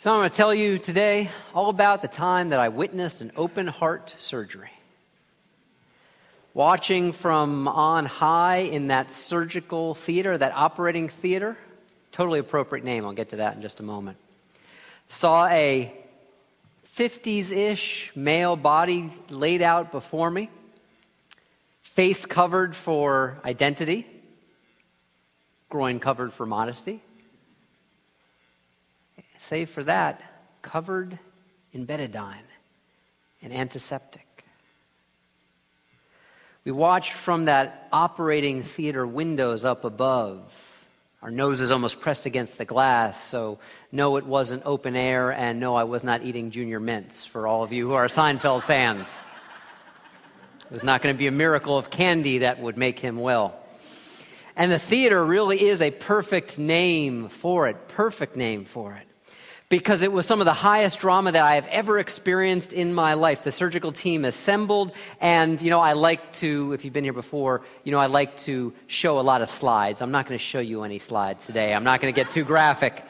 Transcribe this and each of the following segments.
So, I'm going to tell you today all about the time that I witnessed an open heart surgery. Watching from on high in that surgical theater, that operating theater, totally appropriate name, I'll get to that in just a moment. Saw a 50s ish male body laid out before me, face covered for identity, groin covered for modesty save for that, covered in betadine, an antiseptic. We watched from that operating theater windows up above. Our noses almost pressed against the glass, so no, it wasn't open air, and no, I was not eating junior mints for all of you who are Seinfeld fans. It was not going to be a miracle of candy that would make him well. And the theater really is a perfect name for it, perfect name for it because it was some of the highest drama that I have ever experienced in my life. The surgical team assembled, and you know, I like to, if you've been here before, you know, I like to show a lot of slides. I'm not going to show you any slides today. I'm not going to get too graphic,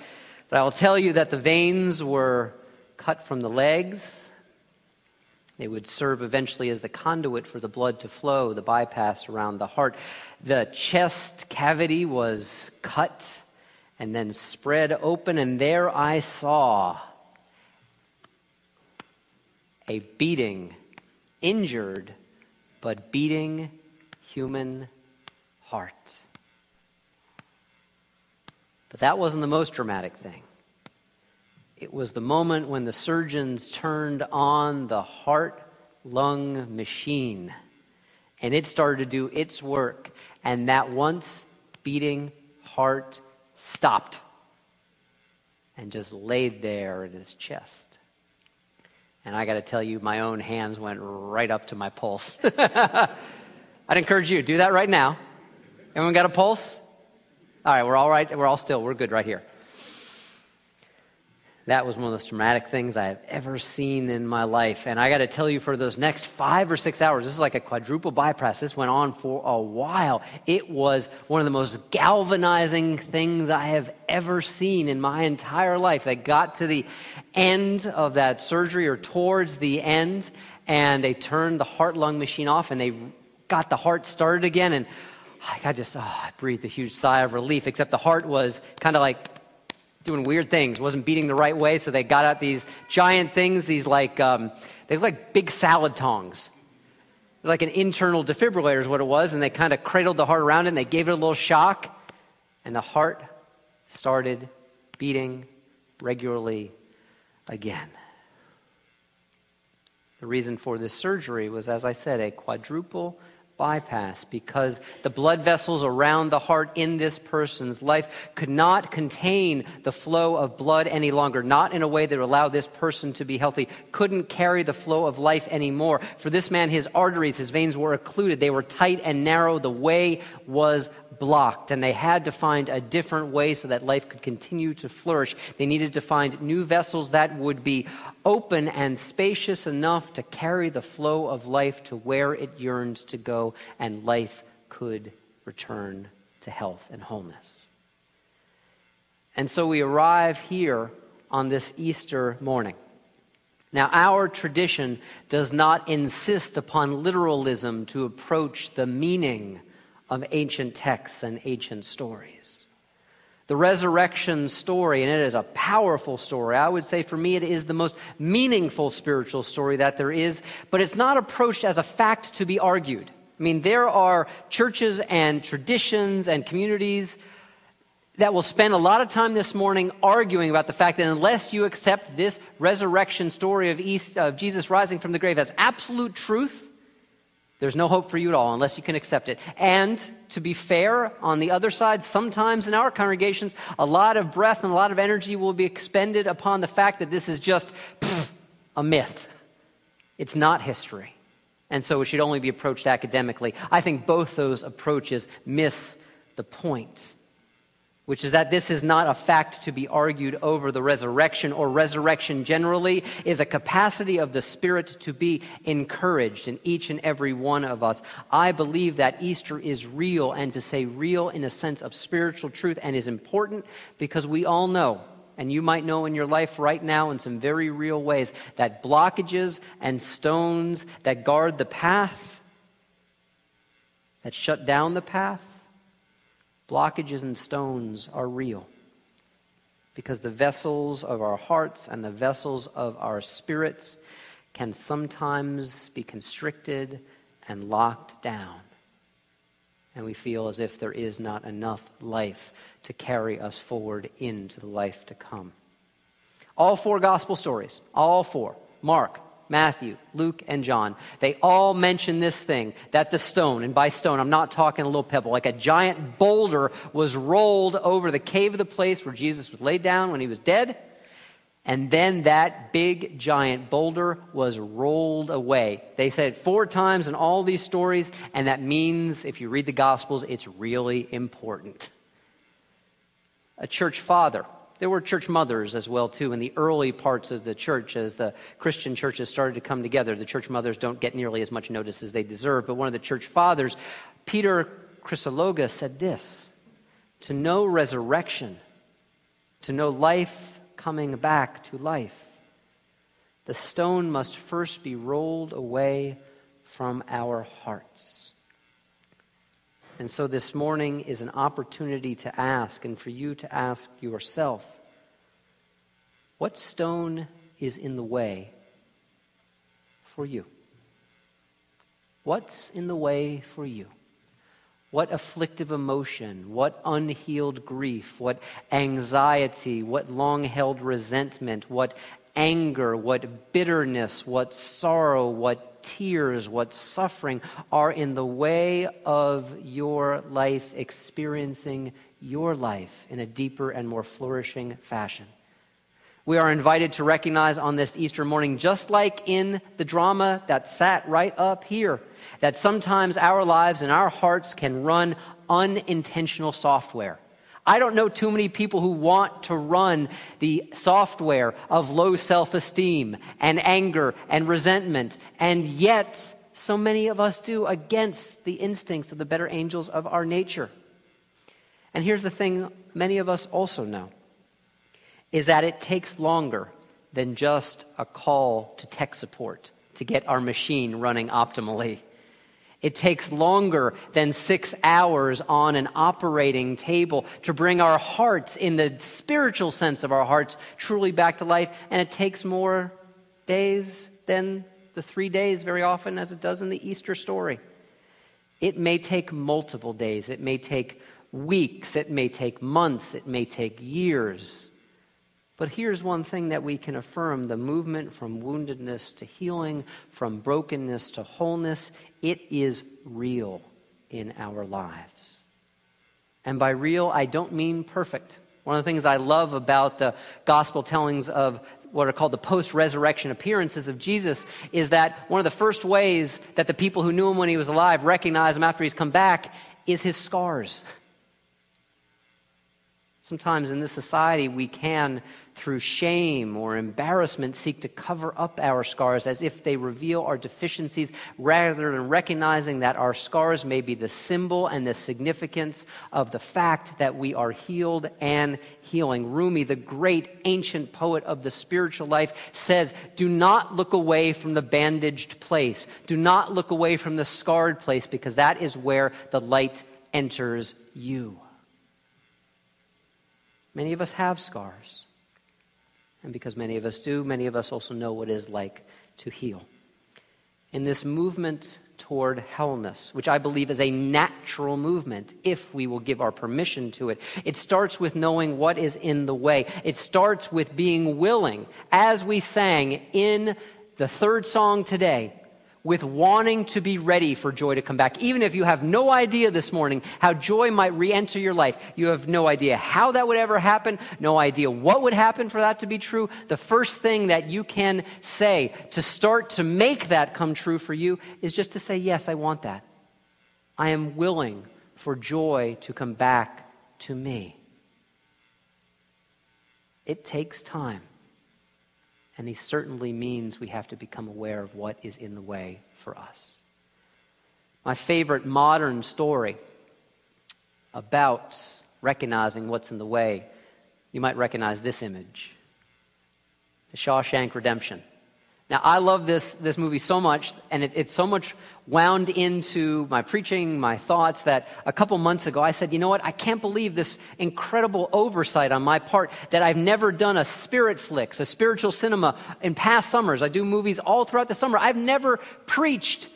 but I will tell you that the veins were cut from the legs. They would serve eventually as the conduit for the blood to flow, the bypass around the heart. The chest cavity was cut and then spread open, and there I saw a beating, injured, but beating human heart. But that wasn't the most dramatic thing. It was the moment when the surgeons turned on the heart lung machine and it started to do its work, and that once beating heart stopped and just laid there in his chest. And I got to tell you, my own hands went right up to my pulse. I'd encourage you do that right now. Anyone got a pulse? All right, we're all right. We're all still. We're good right here. That was one of the most dramatic things I have ever seen in my life. And I got to tell you, for those next five or six hours, this is like a quadruple bypass. This went on for a while. It was one of the most galvanizing things I have ever seen in my entire life. They got to the end of that surgery or towards the end, and they turned the heart lung machine off and they got the heart started again. And I just, oh, I breathed a huge sigh of relief, except the heart was kind of like doing weird things, wasn't beating the right way, so they got out these giant things, these like, um, they look like big salad tongs. Like an internal defibrillator is what it was, and they kind of cradled the heart around it and they gave it a little shock, and the heart started beating regularly again. The reason for this surgery was, as I said, a quadruple bypass because the blood vessels around the heart in this person's life could not contain the flow of blood any longer, not in a way that would allow this person to be healthy, couldn't carry the flow of life anymore. For this man, his arteries, his veins were occluded, they were tight and narrow, the way was blocked, and they had to find a different way so that life could continue to flourish. They needed to find new vessels that would be open and spacious enough to carry the flow of life to where it yearns to go, and life could return to health and wholeness. And so we arrive here on this Easter morning. Now, our tradition does not insist upon literalism to approach the meaning of ancient texts and ancient stories the resurrection story, and it is a powerful story. I would say for me, it is the most meaningful spiritual story that there is, but it's not approached as a fact to be argued. I mean, there are churches and traditions and communities that will spend a lot of time this morning arguing about the fact that unless you accept this resurrection story of, East, of Jesus rising from the grave as absolute truth, there's no hope for you at all unless you can accept it. And to be fair, on the other side, sometimes in our congregations, a lot of breath and a lot of energy will be expended upon the fact that this is just pff, a myth. It's not history. And so it should only be approached academically. I think both those approaches miss the point which is that this is not a fact to be argued over. The resurrection or resurrection generally is a capacity of the Spirit to be encouraged in each and every one of us. I believe that Easter is real, and to say real in a sense of spiritual truth, and is important because we all know And you might know in your life right now, in some very real ways, that blockages and stones that guard the path, that shut down the path, blockages and stones are real. Because the vessels of our hearts and the vessels of our spirits can sometimes be constricted and locked down. And we feel as if there is not enough life to carry us forward into the life to come. All four gospel stories, all four Mark, Matthew, Luke, and John, they all mention this thing that the stone, and by stone, I'm not talking a little pebble, like a giant boulder was rolled over the cave of the place where Jesus was laid down when he was dead. And then that big giant boulder was rolled away. They said it four times in all these stories, and that means, if you read the Gospels, it's really important. A church father there were church mothers as well too in the early parts of the church as the Christian churches started to come together. The church mothers don't get nearly as much notice as they deserve, but one of the church fathers, Peter Chrysologus, said this: "To know resurrection, to know life coming back to life, the stone must first be rolled away from our hearts." And so this morning is an opportunity to ask, and for you to ask yourself what stone is in the way for you? What's in the way for you? What afflictive emotion, what unhealed grief, what anxiety, what long held resentment, what anger, what bitterness, what sorrow, tears, what suffering are in the way of your life experiencing your life in a deeper and more flourishing fashion. We are invited to recognize on this Easter morning, just like in the drama that sat right up here, that sometimes our lives and our hearts can run unintentional software. I don't know too many people who want to run the software of low self esteem and anger and resentment, and yet so many of us do against the instincts of the better angels of our nature. And here's the thing many of us also know is that it takes longer than just a call to tech support to get our machine running optimally. It takes longer than six hours on an operating table to bring our hearts, in the spiritual sense of our hearts, truly back to life. And it takes more days than the three days, very often, as it does in the Easter story. It may take multiple days, it may take weeks, it may take months, it may take years. But here's one thing that we can affirm the movement from woundedness to healing, from brokenness to wholeness, it is real in our lives. And by real, I don't mean perfect. One of the things I love about the gospel tellings of what are called the post resurrection appearances of Jesus is that one of the first ways that the people who knew him when he was alive recognize him after he's come back is his scars. Sometimes in this society, we can, through shame or embarrassment, seek to cover up our scars as if they reveal our deficiencies, rather than recognizing that our scars may be the symbol and the significance of the fact that we are healed and healing. Rumi, the great ancient poet of the spiritual life, says, Do not look away from the bandaged place. Do not look away from the scarred place, because that is where the light enters you. Many of us have scars. And because many of us do, many of us also know what it is like to heal. In this movement toward wholeness, which I believe is a natural movement if we will give our permission to it. It starts with knowing what is in the way. It starts with being willing, as we sang in the third song today, with wanting to be ready for joy to come back. Even if you have no idea this morning how joy might re enter your life, you have no idea how that would ever happen, no idea what would happen for that to be true. The first thing that you can say to start to make that come true for you is just to say, Yes, I want that. I am willing for joy to come back to me. It takes time. And he certainly means we have to become aware of what is in the way for us. My favorite modern story about recognizing what's in the way you might recognize this image The Shawshank Redemption. Now, I love this, this movie so much, and it, it's so much wound into my preaching, my thoughts, that a couple months ago I said, you know what? I can't believe this incredible oversight on my part that I've never done a spirit flicks, a spiritual cinema in past summers. I do movies all throughout the summer. I've never preached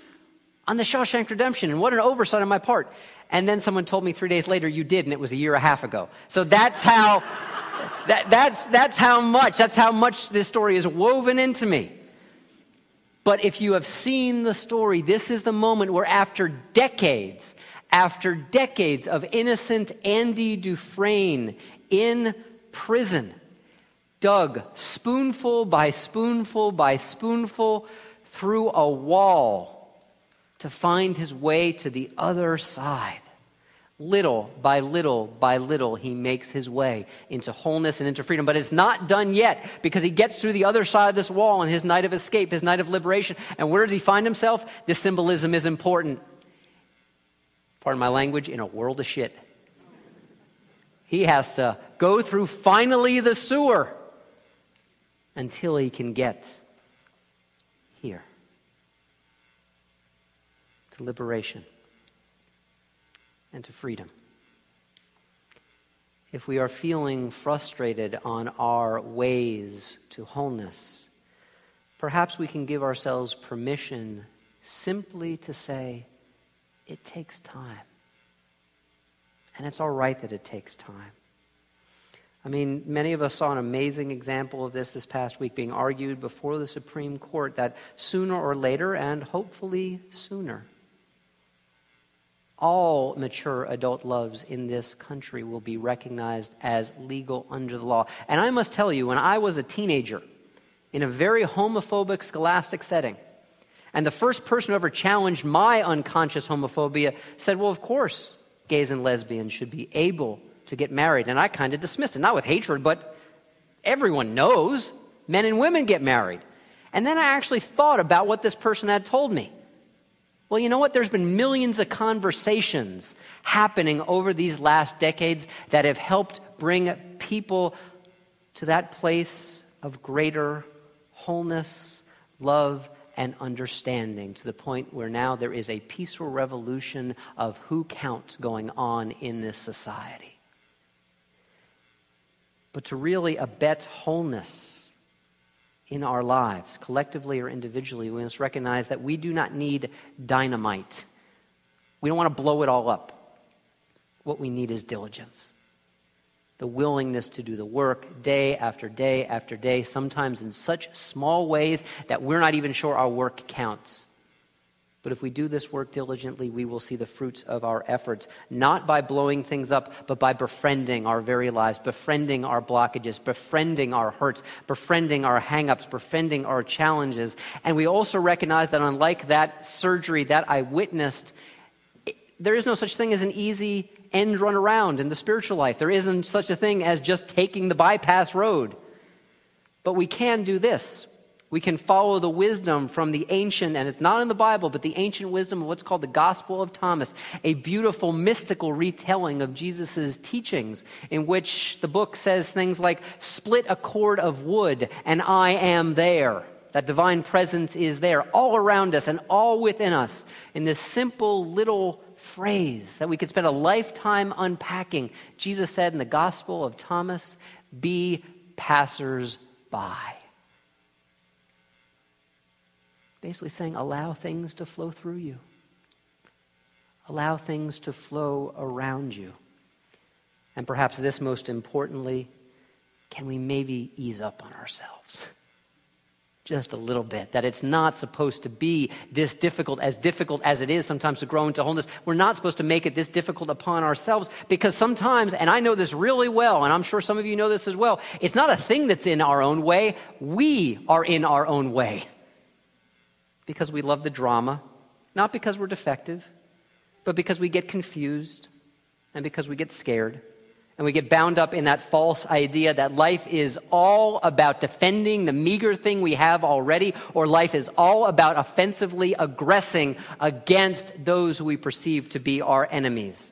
on the Shawshank Redemption, and what an oversight on my part. And then someone told me three days later, you did, and it was a year and a half ago. So that's how, that, that's, that's how much, that's how much this story is woven into me. But if you have seen the story, this is the moment where, after decades, after decades of innocent Andy Dufresne in prison, dug spoonful by spoonful by spoonful through a wall to find his way to the other side. Little by little by little, he makes his way into wholeness and into freedom. But it's not done yet because he gets through the other side of this wall on his night of escape, his night of liberation. And where does he find himself? This symbolism is important. Pardon my language, in a world of shit. He has to go through finally the sewer until he can get here to liberation and to freedom. If we are feeling frustrated on our ways to wholeness, perhaps we can give ourselves permission simply to say, it takes time. And it's all right that it takes time. I mean, many of us saw an amazing example of this this past week being argued before the Supreme Court that sooner or later, and hopefully sooner, all mature adult loves in this country will be recognized as legal under the law. And I must tell you, when I was a teenager in a very homophobic scholastic setting, and the first person who ever challenged my unconscious homophobia said, Well, of course, gays and lesbians should be able to get married. And I kind of dismissed it, not with hatred, but everyone knows men and women get married. And then I actually thought about what this person had told me. Well, you know what? There's been millions of conversations happening over these last decades that have helped bring people to that place of greater wholeness, love, and understanding to the point where now there is a peaceful revolution of who counts going on in this society. But to really abet wholeness, in our lives, collectively or individually, we must recognize that we do not need dynamite. We don't want to blow it all up. What we need is diligence the willingness to do the work day after day after day, sometimes in such small ways that we're not even sure our work counts. But if we do this work diligently, we will see the fruits of our efforts, not by blowing things up, but by befriending our very lives, befriending our blockages, befriending our hurts, befriending our hangups, befriending our challenges. And we also recognize that unlike that surgery that I witnessed, there is no such thing as an easy end run around in the spiritual life. There isn't such a thing as just taking the bypass road. But we can do this we can follow the wisdom from the ancient, and it's not in the Bible, but the ancient wisdom of what's called the Gospel of Thomas, a beautiful mystical retelling of Jesus' teachings, in which the book says things like, split a cord of wood, and I am there. That divine presence is there, all around us and all within us, in this simple little phrase that we could spend a lifetime unpacking. Jesus said in the Gospel of Thomas, be passers by basically saying, allow things to flow through you, allow things to flow around you. And perhaps this most importantly, can we maybe ease up on ourselves? Just a little bit. That it's not supposed to be this difficult, as difficult as it is sometimes to grow into wholeness. We're not supposed to make it this difficult upon ourselves because sometimes, and I know this really well, and I'm sure some of you know this as well, it's not a thing that's in our own way. We are in our own way because we love the drama, not because we're defective, but because we get confused and because we get scared. And we get bound up in that false idea that life is all about defending the meager thing we have already, or life is all about offensively aggressing against those who we perceive to be our enemies.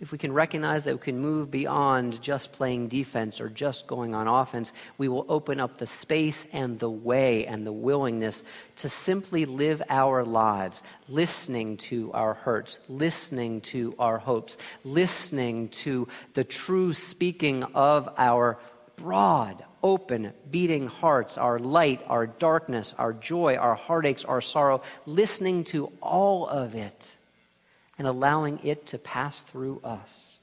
If we can recognize that we can move beyond just playing defense or just going on offense, we will open up the space and the way and the willingness to simply live our lives, listening to our hurts, listening to our hopes, listening to the true speaking of our broad, open, beating hearts, our light, our darkness, our joy, our heartaches, our sorrow, listening to all of it and allowing it to pass through us.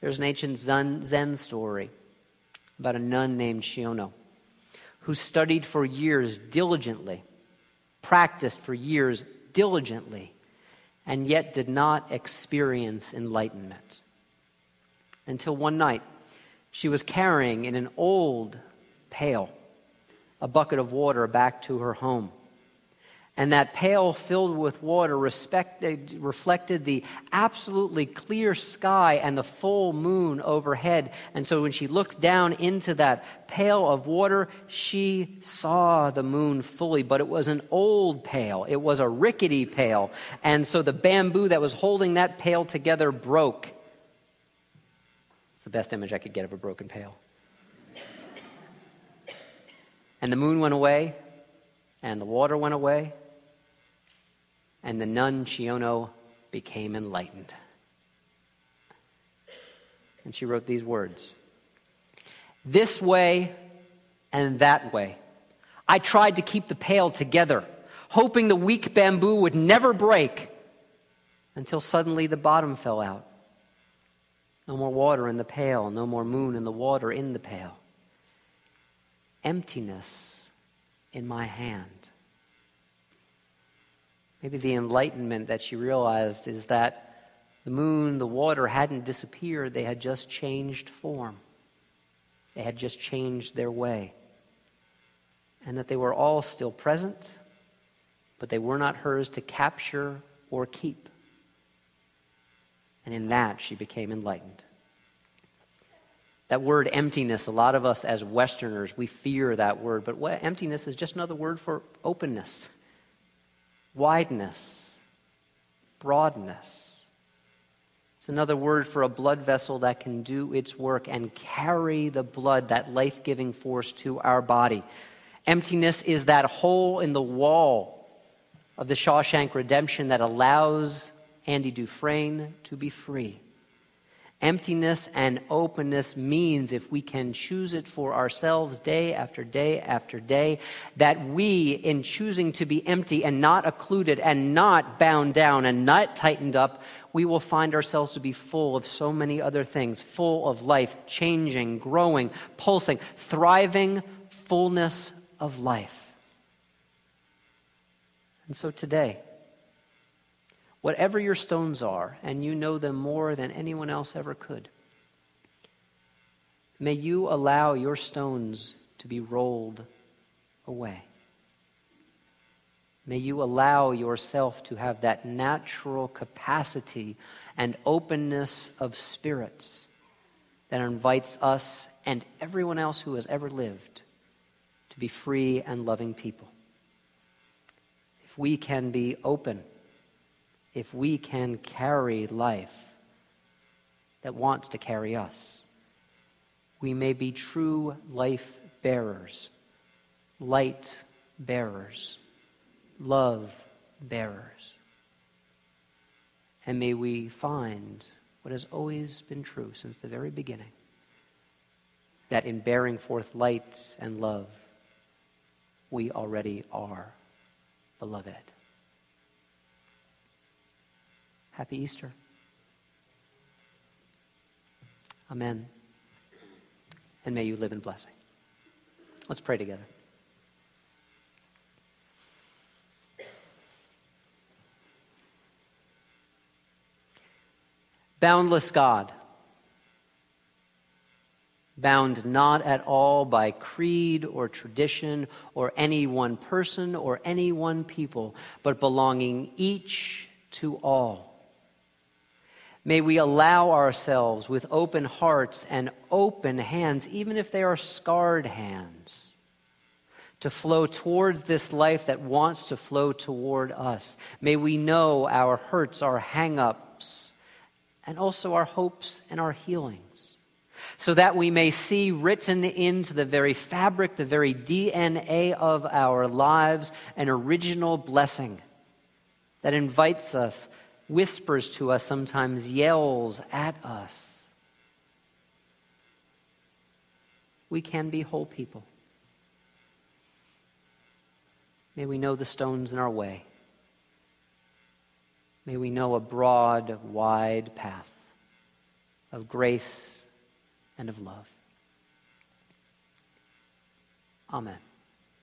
There's an ancient Zen, story about a nun named Chiyono who studied for years diligently, practiced for years diligently, and yet did not experience enlightenment. Until one night, she was carrying in an old pail a bucket of water back to her home and that pail filled with water reflected the absolutely clear sky and the full moon overhead. And so when she looked down into that pail of water, she saw the moon fully, but it was an old pail. It was a rickety pail. And so the bamboo that was holding that pail together broke. It's the best image I could get of a broken pail. And the moon went away, and the water went away, and the nun Chiyono became enlightened. And she wrote these words This way and that way. I tried to keep the pail together, hoping the weak bamboo would never break, until suddenly the bottom fell out. No more water in the pail, no more moon in the water in the pail. Emptiness in my hand. Maybe the enlightenment that she realized is that the moon, the water hadn't disappeared, they had just changed form. They had just changed their way. And that they were all still present, but they were not hers to capture or keep. And in that, she became enlightened. That word emptiness, a lot of us as Westerners, we fear that word, but emptiness is just another word for openness wideness, broadness. It's another word for a blood vessel that can do its work and carry the blood, that life giving force, to our body. Emptiness is that hole in the wall of the Shawshank Redemption that allows Andy Dufresne to be free. Emptiness and openness means, if we can choose it for ourselves day after day after day, that we, in choosing to be empty and not occluded and not bound down and not tightened up, we will find ourselves to be full of so many other things full of life, changing, growing, pulsing, thriving, fullness of life. And so today, whatever your stones are, and you know them more than anyone else ever could. May you allow your stones to be rolled away. May you allow yourself to have that natural capacity and openness of spirits that invites us and everyone else who has ever lived to be free and loving people. If we can be open, if we can carry life that wants to carry us. We may be true life bearers, light bearers, love bearers. And may we find what has always been true since the very beginning that in bearing forth light and love, we already are beloved. Happy Easter. Amen. And may you live in blessing. Let's pray together. Boundless God, bound not at all by creed or tradition or any one person or any one people, but belonging each to all May we allow ourselves with open hearts and open hands, even if they are scarred hands, to flow towards this life that wants to flow toward us. May we know our hurts, our hang ups, and also our hopes and our healings, so that we may see written into the very fabric, the very DNA of our lives, an original blessing that invites us, whispers to us, sometimes yells at us. We can be whole people. May we know the stones in our way. May we know a broad, wide path of grace and of love. Amen.